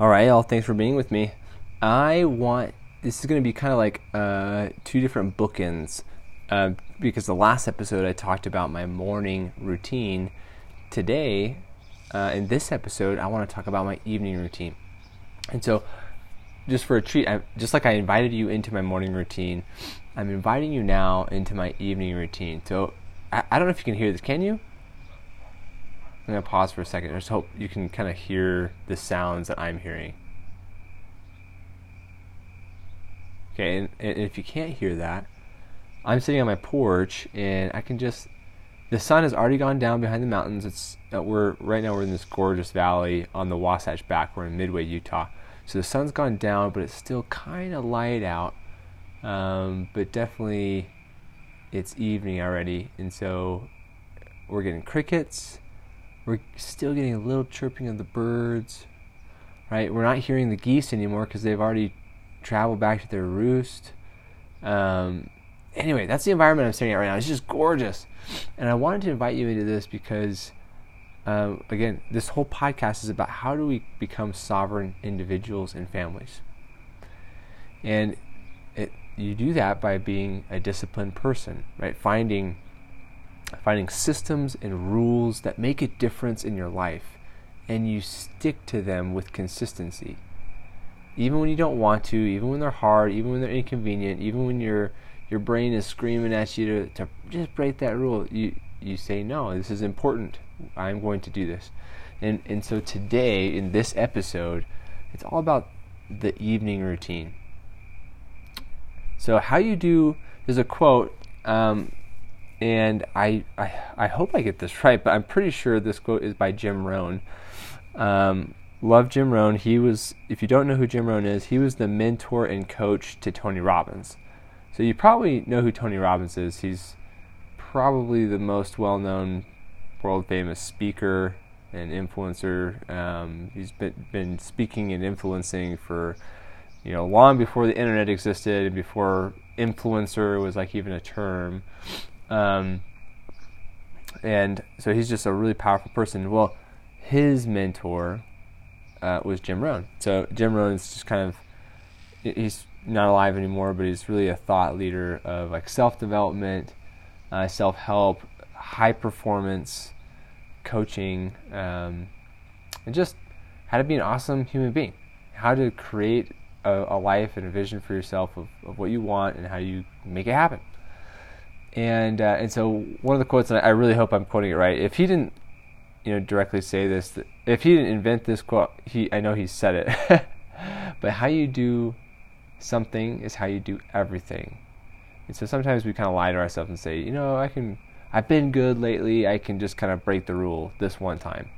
All right, y'all. Thanks for being with me. I want this is going to be kind of like uh, two different bookends uh, because the last episode I talked about my morning routine. Today, uh, in this episode, I want to talk about my evening routine. And so, just for a treat, I, just like I invited you into my morning routine, I'm inviting you now into my evening routine. So, I, I don't know if you can hear this. Can you? I'm going to pause for a second. I just hope you can kind of hear the sounds that I'm hearing. Okay, and, and, if you can't hear that, I'm sitting on my porch and I can just. The sun has already gone down behind the mountains. It's uh, we're right now we're in this gorgeous valley on the Wasatch Back. We're in Midway, Utah. So the sun's gone down, but it's still kind of light out. Um, but definitely, it's evening already, and so we're getting crickets we're still getting a little chirping of the birds, right? We're not hearing the geese anymore because they've already traveled back to their roost. Um, anyway, that's the environment I'm staring at right now. It's just gorgeous. And I wanted to invite you into this because, um, again, this whole podcast is about how do we become sovereign individuals and families. And it, you do that by being a disciplined person, right? Finding finding systems and rules that make a difference in your life and you stick to them with consistency. Even when you don't want to, even when they're hard, even when they're inconvenient, even when your your brain is screaming at you to, to just break that rule, you you say no, this is important. I'm going to do this. And and so today in this episode, it's all about the evening routine. So how you do there's a quote um, and I, I, I hope I get this right, but I'm pretty sure this quote is by Jim Rohn. Um, love Jim Rohn. He was, if you don't know who Jim Rohn is, he was the mentor and coach to Tony Robbins. So you probably know who Tony Robbins is. He's probably the most well-known, world-famous speaker and influencer. Um, he's been been speaking and influencing for, you know, long before the internet existed and before influencer was like even a term. Um, and so he's just a really powerful person. Well, his mentor uh, was Jim Rohn. So Jim Rohn is just kind of he's not alive anymore, but he's really a thought leader of like self development, uh, self help, high performance coaching, um, and just how to be an awesome human being, how to create a, a life and a vision for yourself of, of what you want and how you make it happen and uh, and so one of the quotes, and I really hope I'm quoting it right. If he didn't, you know, directly say this, if he didn't invent this quote, he I know he said it. but how you do something is how you do everything. And so sometimes we kind of lie to ourselves and say, you know, I can, I've been good lately. I can just kind of break the rule this one time.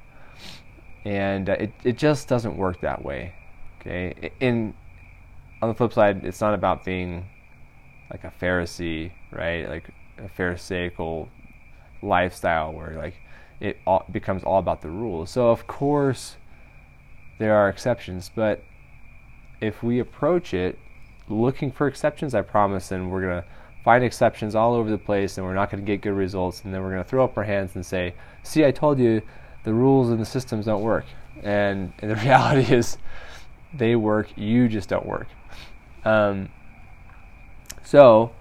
And uh, it it just doesn't work that way. Okay. In on the flip side, it's not about being like a Pharisee, right? Like a pharisaical lifestyle where like it all becomes all about the rules. So of course there are exceptions, but if we approach it looking for exceptions, I promise, then we're gonna find exceptions all over the place, and we're not gonna get good results, and then we're gonna throw up our hands and say, "See, I told you, the rules and the systems don't work." And, and the reality is, they work. You just don't work. Um, so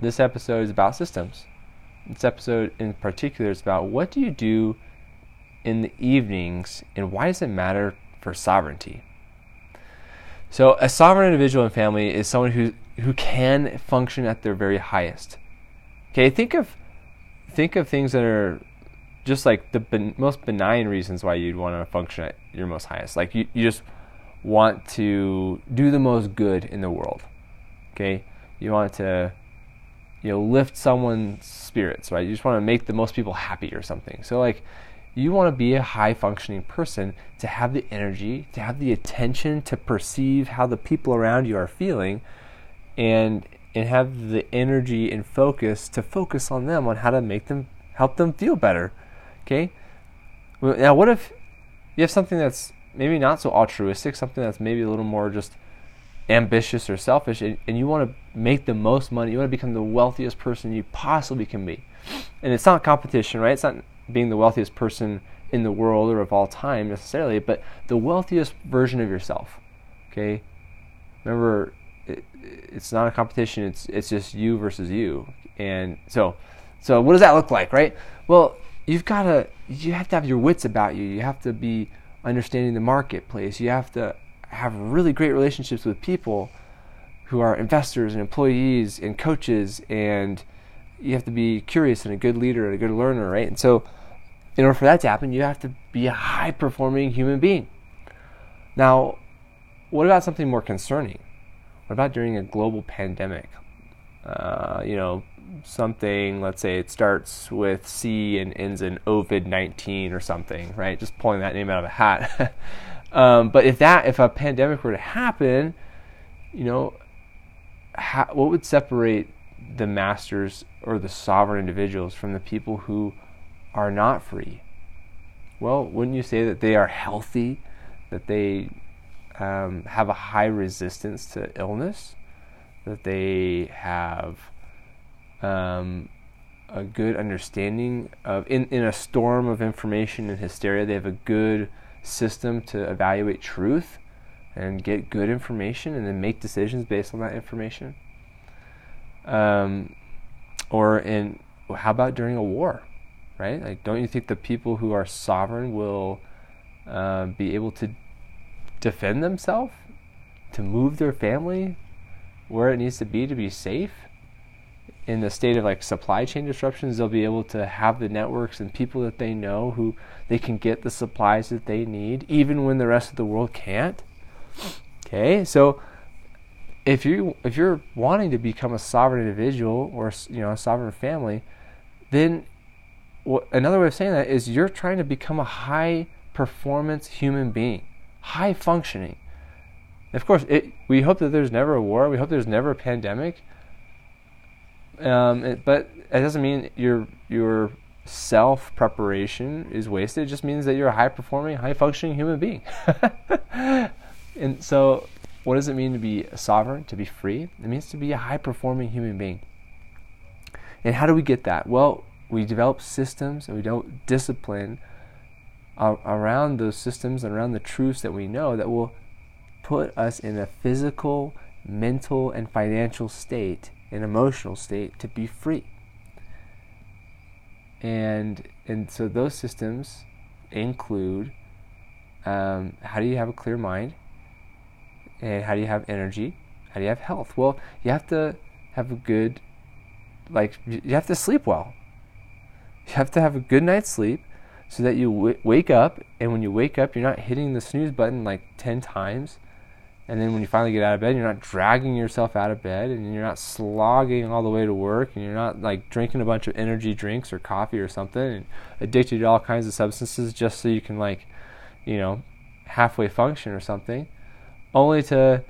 this episode is about systems. This episode in particular is about what do you do in the evenings and why does it matter for sovereignty? So, a sovereign individual and family is someone who who can function at their very highest. Okay, think of think of things that are just like the ben, most benign reasons why you'd want to function at your most highest. Like you, you just want to do the most good in the world. Okay, you want to you know lift someone's spirits right? You just want to make the most people happy or something. So like you want to be a high functioning person to have the energy to have the attention to perceive how the people around you are feeling and and have the energy and focus to focus on them on how to make them help them feel better okay? Now what if you have something that's maybe not so altruistic something that's maybe a little more just ambitious or selfish and, and you want to make the most money, you want to become the wealthiest person you possibly can be. And it's not competition, right? It's not being the wealthiest person in the world or of all time necessarily, but the wealthiest version of yourself. Okay? Remember, it, it's not a competition, it's, it's just you versus you. And so, so what does that look like, right? Well, you've got to, you have to have your wits about you. You have to be understanding the marketplace. You have to have really great relationships with people who are investors and employees and coaches and you have to be curious and a good leader and a good learner, right? And so in order for that to happen, you have to be a high performing human being. Now, what about something more concerning? What about during a global pandemic? Uh, you know, something, let's say it starts with C and ends in Ovid 19 or something, right? Just pulling that name out of a hat. um, but if that, if a pandemic were to happen, you know, how, what would separate the masters or the sovereign individuals from the people who are not free? Well, wouldn't you say that they are healthy, that they um, have a high resistance to illness, that they have um, a good understanding of, in, in a storm of information and hysteria, they have a good system to evaluate truth and get good information and then make decisions based on that information. Um, or in how about during a war, right? Like, don't you think the people who are sovereign will uh, be able to defend themselves, to move their family where it needs to be to be safe? In the state of like supply chain disruptions, they'll be able to have the networks and people that they know who they can get the supplies that they need, even when the rest of the world can't. Okay, so if you if you're wanting to become a sovereign individual or you know a sovereign family, then what, another way of saying that is you're trying to become a high performance human being, high functioning. Of course, it, we hope that there's never a war. We hope there's never a pandemic. Um, it, but it doesn't mean your your self preparation is wasted. It just means that you're a high performing, high functioning human being. and so, what does it mean to be sovereign, to be free? It means to be a high performing human being. And how do we get that? Well, we develop systems and we develop discipline around those systems and around the truths that we know that will put us in a physical, mental, and financial state an emotional state to be free. And and so those systems include um, how do you have a clear mind, and how do you have energy, how do you have health? Well, you have to have a good, like you have to sleep well. You have to have a good night's sleep so that you w- wake up, and when you wake up, you're not hitting the snooze button like ten times and then when you finally get out of bed, you're not dragging yourself out of bed and you're not slogging all the way to work and you're not like drinking a bunch of energy drinks or coffee or something and addicted to all kinds of substances just so you can like, you know, halfway function or something. Only to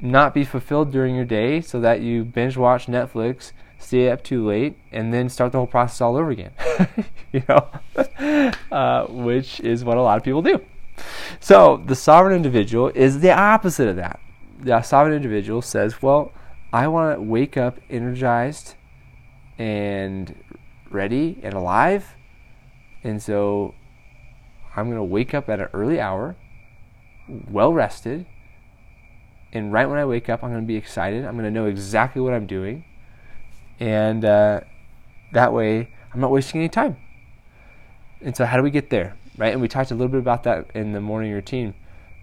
not be fulfilled during your day so that you binge watch Netflix, stay up too late, and then start the whole process all over again. you know, uh, which is what a lot of people do. So the sovereign individual is the opposite of that. The sovereign individual says, Well, I want to wake up energized and ready and alive. And so I'm going to wake up at an early hour, well rested. And right when I wake up, I'm going to be excited. I'm going to know exactly what I'm doing. And uh, that way, I'm not wasting any time. And so, how do we get there? Right? And we talked a little bit about that in the morning routine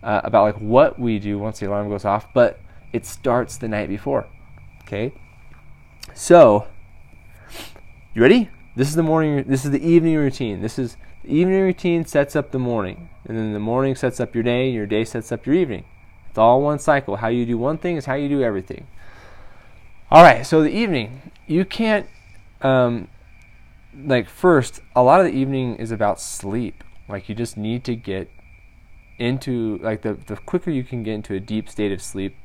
uh, about like what we do once the alarm goes off, but it starts the night before. Okay, so you ready? This is the morning. This is the evening routine. This is the evening routine sets up the morning, and then the morning sets up your day, and your day sets up your evening. It's all one cycle. How you do one thing is how you do everything. All right. So the evening, you can't. Um, like first, a lot of the evening is about sleep. Like you just need to get into like the the quicker you can get into a deep state of sleep,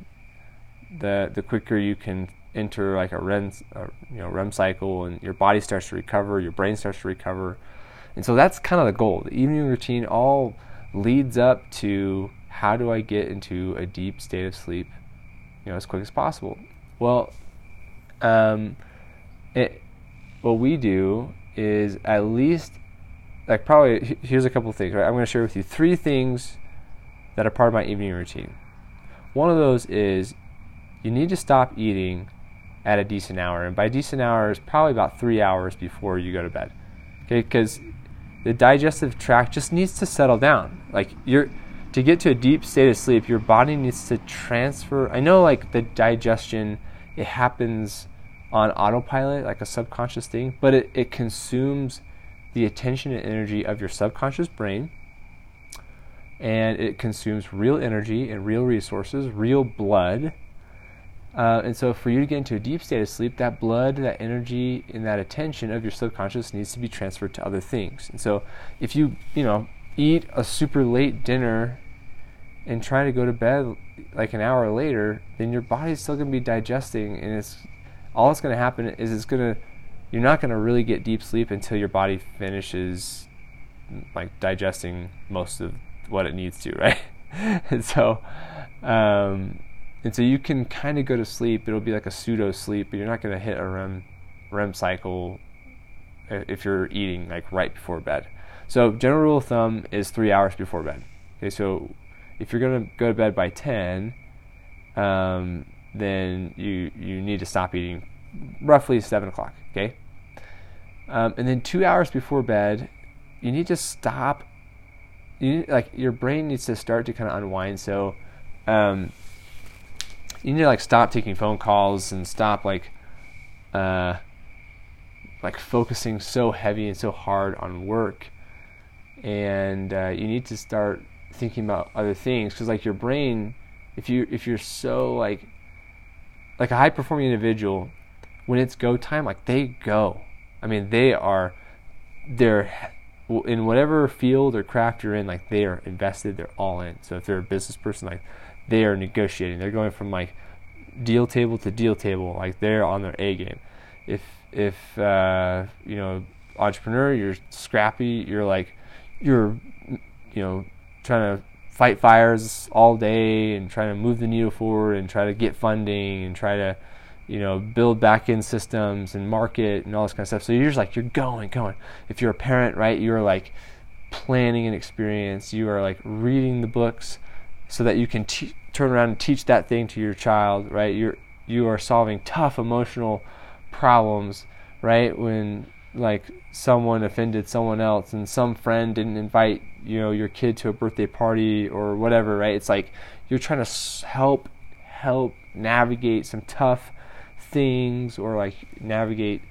the the quicker you can enter like a REM a, you know REM cycle and your body starts to recover, your brain starts to recover, and so that's kind of the goal. The evening routine all leads up to how do I get into a deep state of sleep, you know, as quick as possible. Well, um, it, what we do is at least like probably here's a couple things. Right, I'm going to share with you three things that are part of my evening routine. One of those is you need to stop eating at a decent hour, and by decent hour is probably about three hours before you go to bed. Okay, because the digestive tract just needs to settle down. Like you're to get to a deep state of sleep, your body needs to transfer. I know, like the digestion, it happens on autopilot, like a subconscious thing, but it, it consumes the attention and energy of your subconscious brain. And it consumes real energy and real resources, real blood. Uh, and so, for you to get into a deep state of sleep, that blood, that energy, and that attention of your subconscious needs to be transferred to other things. And so, if you, you know, eat a super late dinner and try to go to bed like an hour later, then your body's still going to be digesting, and it's all that's going to happen is it's going to you're not going to really get deep sleep until your body finishes like digesting most of what it needs to, right? and so, um, and so you can kind of go to sleep. It'll be like a pseudo sleep, but you're not going to hit a REM REM cycle if you're eating like right before bed. So general rule of thumb is three hours before bed. Okay, so if you're going to go to bed by ten, um, then you you need to stop eating roughly seven o'clock. Okay, um, and then two hours before bed, you need to stop. You like your brain needs to start to kind of unwind. So um, you need to like stop taking phone calls and stop like uh, like focusing so heavy and so hard on work and uh, you need to start thinking about other things because like your brain if you if you're so like like a high performing individual when it's go time like they go i mean they are they're in whatever field or craft you're in like they are invested they're all in. So if they're a business person like they are negotiating. They're going from like deal table to deal table like they're on their a game. If if uh, you know entrepreneur you're scrappy you're like you're you know trying to fight fires all day and trying to move the needle forward and try to get funding and try to you know build back end systems and market and all this kind of stuff. So you're just like you're going going. If you're a parent right you're like planning an experience. You are like reading the books so that you can turn around and teach that thing to your child right? You're you are solving tough emotional problems right? When like someone offended someone else and some friend didn't invite you know your kid to a birthday party or whatever right? It's like you're trying to help help navigate some tough things or like navigate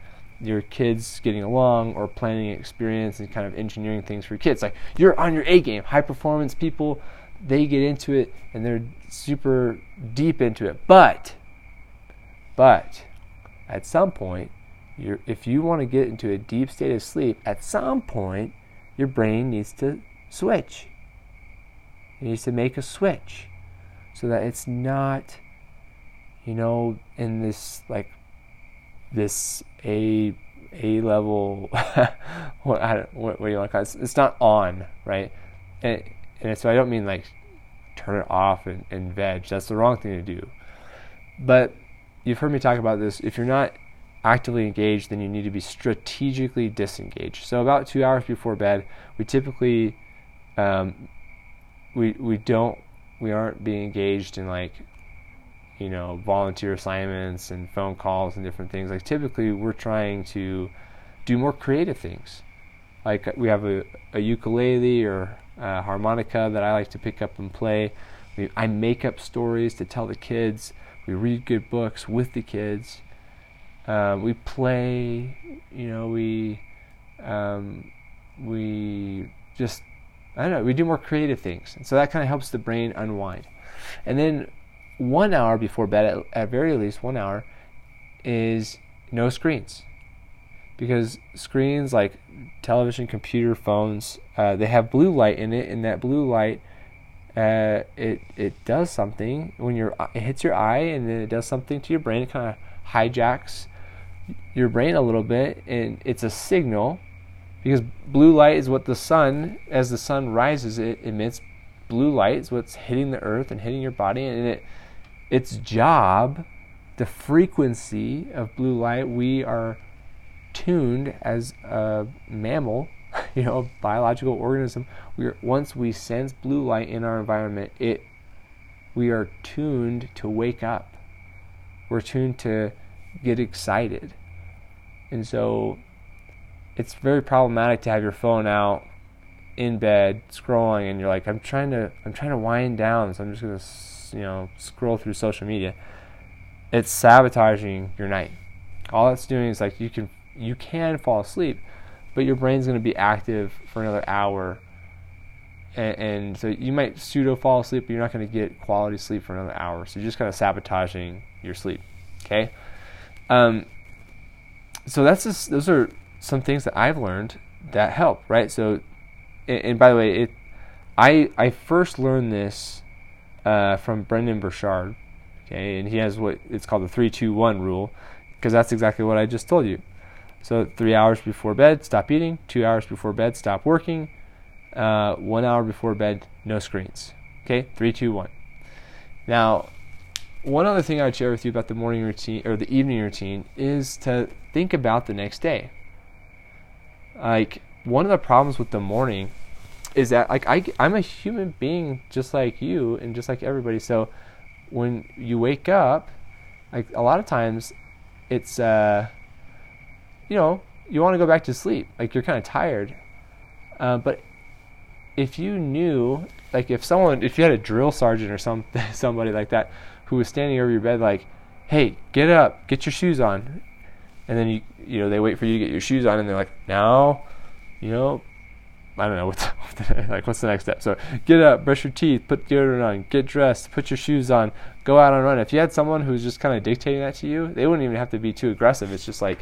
your kids getting along or planning experience and kind of engineering things for your kids. Like you're on your a game. High performance people they get into it and they're super deep into it. But but at some point if you want to get into a deep state of sleep, at some point, your brain needs to switch. It needs to make a switch so that it's not, you know, in this like this a a level. what, I what, what do you want to call it? It's not on, right? And, and so I don't mean like turn it off and, and veg. That's the wrong thing to do. But you've heard me talk about this. If you're not actively engaged, then you need to be strategically disengaged. So about two hours before bed, we typically um, we we don't we aren't being engaged in like you know volunteer assignments and phone calls and different things. Like typically, we're trying to do more creative things. Like we have a, a ukulele or a harmonica that I like to pick up and play. We, I make up stories to tell the kids. We read good books with the kids um, we play, you know, we um, we just I don't know, we do more creative things, and so that kind of helps the brain unwind. And then one hour before bed, at, at very least one hour, is no screens, because screens like television, computer, phones, uh, they have blue light in it, and that blue light. Uh, it it does something when you're it hits your eye and then it does something to your brain. It kind of hijacks your brain a little bit, and it's a signal because blue light is what the sun, as the sun rises, it emits blue light. It's what's hitting the earth and hitting your body, and it its job, the frequency of blue light, we are tuned as a mammal, you know a biological organism. We are, once we sense blue light in our environment, it we are tuned to wake up. We're tuned to get excited, and so it's very problematic to have your phone out in bed scrolling and you're like I'm trying to I'm trying to wind down so I'm just going to you know scroll through social media it's sabotaging your night. All it's doing is like you can you can fall asleep but your brain's going to be active for another hour and, and, so you might pseudo fall asleep but you're not going to get quality sleep for another hour. So you're just kind of sabotaging your sleep okay? Um, so that's just those are some things that I've learned that help, right? So, and, and by the way, it I I first learned this uh, from Brendon Burchard, okay, and he has what it's called the three two one rule, because that's exactly what I just told you. So three hours before bed, stop eating. Two hours before bed, stop working. Uh, one hour before bed, no screens. Okay, three, two, one. Now, one other thing I would share with you about the morning routine or the evening routine is to think about the next day like one of the problems with the morning is that like I I'm a human being just like you and just like everybody. So when you wake up, like a lot of times it's uh you know, you want to go back to sleep. Like you're kind of tired. Uh, but if you knew like if someone if you had a drill sergeant or some somebody like that who was standing over your bed like, "Hey, get up, get your shoes on." and then you you know they wait for you to get your shoes on, and they're like, now, you know, I don't know what's like what's the next step. So get up, brush your teeth, put deodorant on, get dressed, put your shoes on, go out and run. If you had someone who's just kind of dictating that to you, they wouldn't even have to be too aggressive. It's just like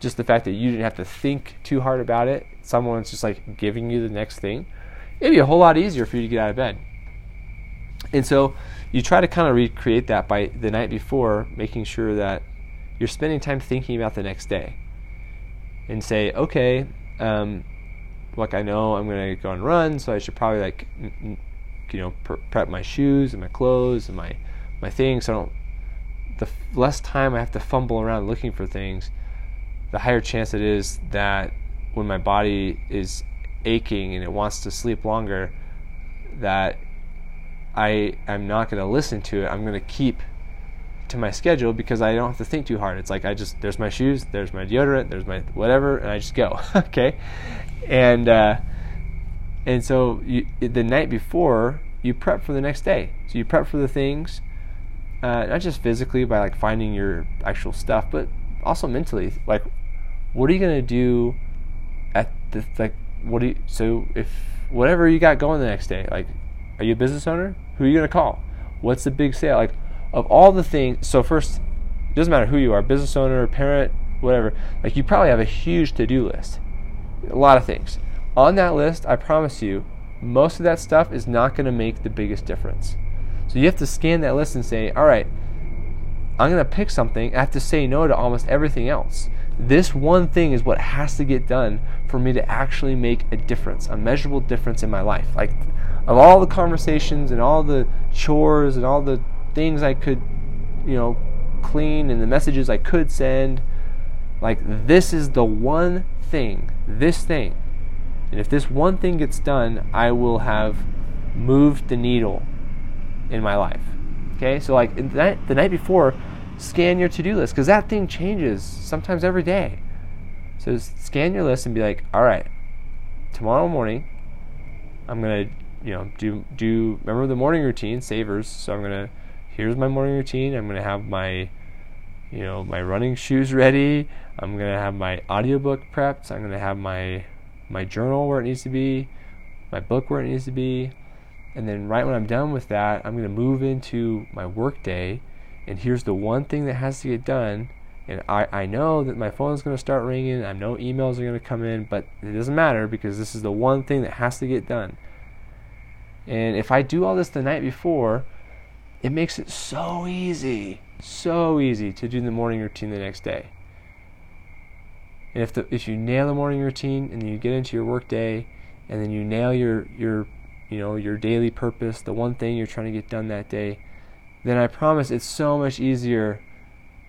just the fact that you didn't have to think too hard about it. Someone's just like giving you the next thing. It'd be a whole lot easier for you to get out of bed. And so you try to kind of recreate that by the night before, making sure that you're spending time thinking about the next day and say, okay, um, look, I know I'm going to go and run, so I should probably like, you know, prep my shoes and my clothes and my my things. So I don't. The less time I have to fumble around looking for things, the higher chance it is that when my body is aching and it wants to sleep longer, that I am not going to listen to it. I'm going to keep to my schedule because I don't have to think too hard. It's like I just there's my shoes, there's my deodorant, there's my whatever, and I just go. okay, and uh, and so you, the night before you prep for the next day. So you prep for the things, uh, not just physically by like finding your actual stuff, but also mentally. Like, what are you gonna do at the like? What do you so if whatever you got going the next day? Like, are you a business owner? Who are you gonna call? What's the big sale? Like of all the things, so first, it doesn't matter who you are, business owner, parent, whatever, like you probably have a huge to do list. A lot of things. On that list, I promise you, most of that stuff is not going to make the biggest difference. So you have to scan that list and say, all right, I'm going to pick something. I have to say no to almost everything else. This one thing is what has to get done for me to actually make a difference, a measurable difference in my life. Like, of all the conversations and all the chores and all the things I could, you know, clean and the messages I could send. Like, this is the one thing, this thing. And if this one thing gets done, I will have moved the needle in my life. Okay, so like the night, before, scan your to do list because that thing changes sometimes every day. So scan your list and be like, all right, tomorrow morning, I'm gonna, you know, do do remember the morning routine savers. So I'm gonna here's my morning routine. I'm going to have my you know, my running shoes ready. I'm going to have my audiobook prepped. I'm going to have my my journal where it needs to be, my book where it needs to be. And then right when I'm done with that, I'm going to move into my work day. And here's the one thing that has to get done. And I, I know that my phone's going to start ringing. I know emails are going to come in, but it doesn't matter because this is the one thing that has to get done. And if I do all this the night before, it makes it so easy, so easy to do the morning routine the next day. And if the if you nail the morning routine and you get into your work day and then you nail your your you know your daily purpose, the one thing you're trying to get done that day, then I promise it's so much easier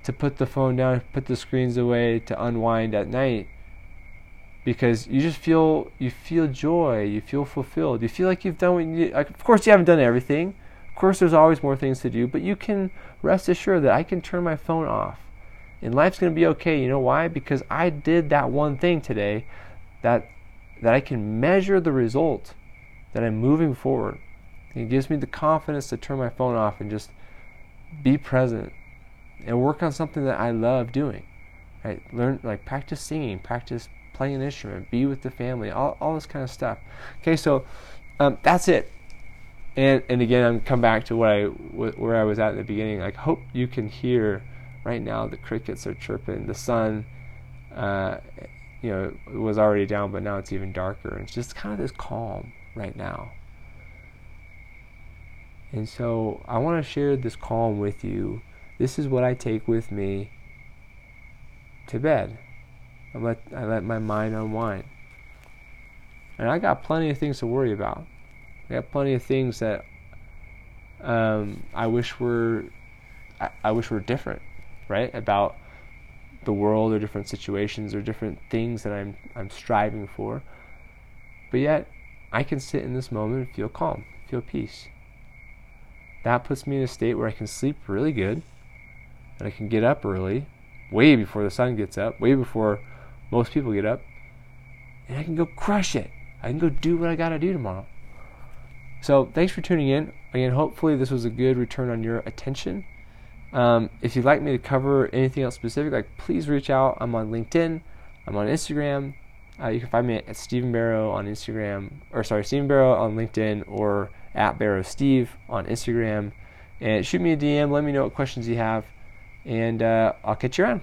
to put the phone down, put the screens away, to unwind at night because you just feel you feel joy, you feel fulfilled, you feel like you've done what you. Like, of course, you haven't done everything. Course, there's always more things to do, but you can rest assured that I can turn my phone off, and life's going to be okay. You know why? Because I did that one thing today, that that I can measure the result, that I'm moving forward. It gives me the confidence to turn my phone off and just be present and work on something that I love doing. Right? Learn like practice singing, practice playing an instrument, be with the family, all, all this kind of stuff. Okay, so um, that's it. And and again, I'm come back to what I where I was at in the beginning. I hope you can hear right now the crickets are chirping, the sun. Uh, you know, it was already down, but now it's even darker. It's just kind of this calm right now. And so I want to share this calm with you. This is what I take with me to bed. I let I let my mind unwind. And I got plenty of things to worry about. I got plenty of things that um, I wish were I, I wish were different, right? About the world or different situations or different things that I'm I'm striving for. But yet I can sit in this moment and feel calm, feel peace. That puts me in a state where I can sleep really good and I can get up early, way before the sun gets up, way before most people get up, and I can go crush it. I can go do what I got to do tomorrow. So, thanks for tuning in. Again, hopefully, this was a good return on your attention. Um, if you'd like me to cover anything else specific, like please reach out. I'm on LinkedIn. I'm on Instagram. Uh, you can find me at Stephen Barrow on Instagram, or sorry, Stephen Barrow on LinkedIn, or at Barrow Steve on Instagram. And shoot me a DM. Let me know what questions you have, and uh, I'll catch you around.